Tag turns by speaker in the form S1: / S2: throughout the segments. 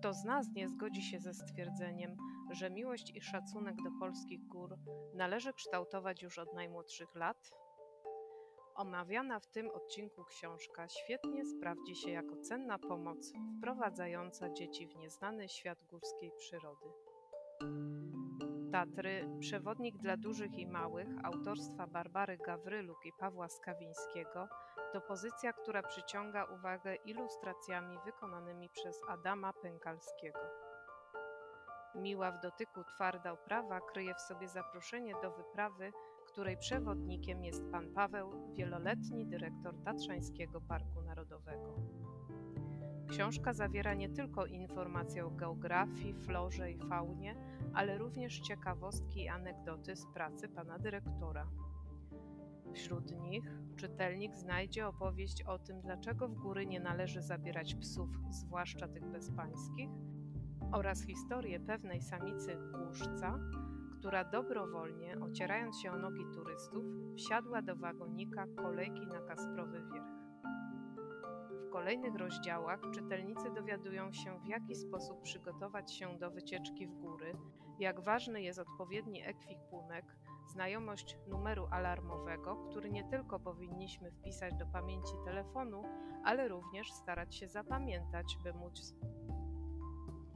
S1: Kto z nas nie zgodzi się ze stwierdzeniem, że miłość i szacunek do polskich gór należy kształtować już od najmłodszych lat? Omawiana w tym odcinku książka świetnie sprawdzi się jako cenna pomoc wprowadzająca dzieci w nieznany świat górskiej przyrody. Tatry, przewodnik dla dużych i małych, autorstwa Barbary Gawryluk i Pawła Skawińskiego, to pozycja, która przyciąga uwagę ilustracjami wykonanymi przez Adama Pękalskiego. Miła w dotyku twarda oprawa kryje w sobie zaproszenie do wyprawy, której przewodnikiem jest pan Paweł, wieloletni dyrektor Tatrzańskiego Parku Narodowego. Książka zawiera nie tylko informacje o geografii, florze i faunie, ale również ciekawostki i anegdoty z pracy pana dyrektora. Wśród nich czytelnik znajdzie opowieść o tym, dlaczego w góry nie należy zabierać psów, zwłaszcza tych bezpańskich, oraz historię pewnej samicy głuszca, która dobrowolnie, ocierając się o nogi turystów, wsiadła do wagonika kolejki na Kasprowy Wierch. W kolejnych rozdziałach czytelnicy dowiadują się, w jaki sposób przygotować się do wycieczki w góry, jak ważny jest odpowiedni ekwipunek, znajomość numeru alarmowego, który nie tylko powinniśmy wpisać do pamięci telefonu, ale również starać się zapamiętać, by móc,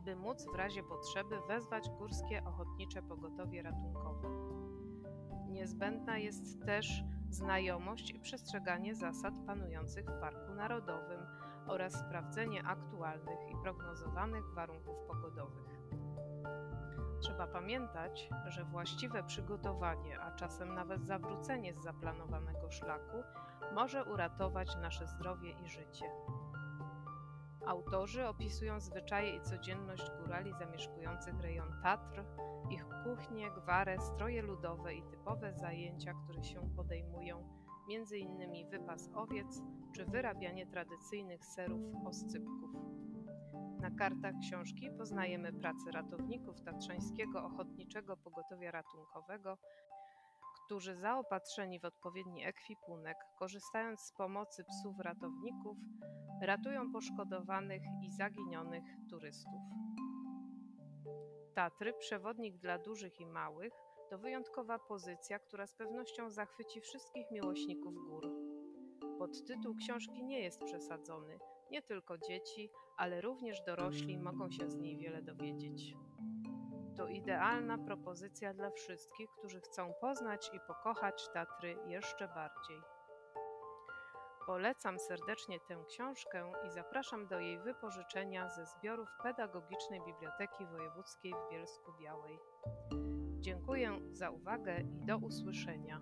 S1: by móc w razie potrzeby wezwać górskie ochotnicze pogotowie ratunkowe. Niezbędna jest też znajomość i przestrzeganie zasad panujących w Parku Narodowym oraz sprawdzenie aktualnych i prognozowanych warunków pogodowych. Trzeba pamiętać, że właściwe przygotowanie, a czasem nawet zawrócenie z zaplanowanego szlaku może uratować nasze zdrowie i życie. Autorzy opisują zwyczaje i codzienność górali zamieszkujących rejon Tatr, ich kuchnie, gwary, stroje ludowe i typowe zajęcia, które się podejmują, m.in. wypas owiec czy wyrabianie tradycyjnych serów oscypków. Na kartach książki poznajemy pracę ratowników Tatrzańskiego Ochotniczego Pogotowia Ratunkowego, którzy zaopatrzeni w odpowiedni ekwipunek, korzystając z pomocy psów ratowników, ratują poszkodowanych i zaginionych turystów. Tatry, przewodnik dla dużych i małych, to wyjątkowa pozycja, która z pewnością zachwyci wszystkich miłośników gór. Podtytuł książki nie jest przesadzony. Nie tylko dzieci, ale również dorośli mogą się z niej wiele dowiedzieć. To idealna propozycja dla wszystkich, którzy chcą poznać i pokochać Tatry jeszcze bardziej. Polecam serdecznie tę książkę i zapraszam do jej wypożyczenia ze zbiorów Pedagogicznej Biblioteki Wojewódzkiej w Bielsku Białej. Dziękuję za uwagę i do usłyszenia.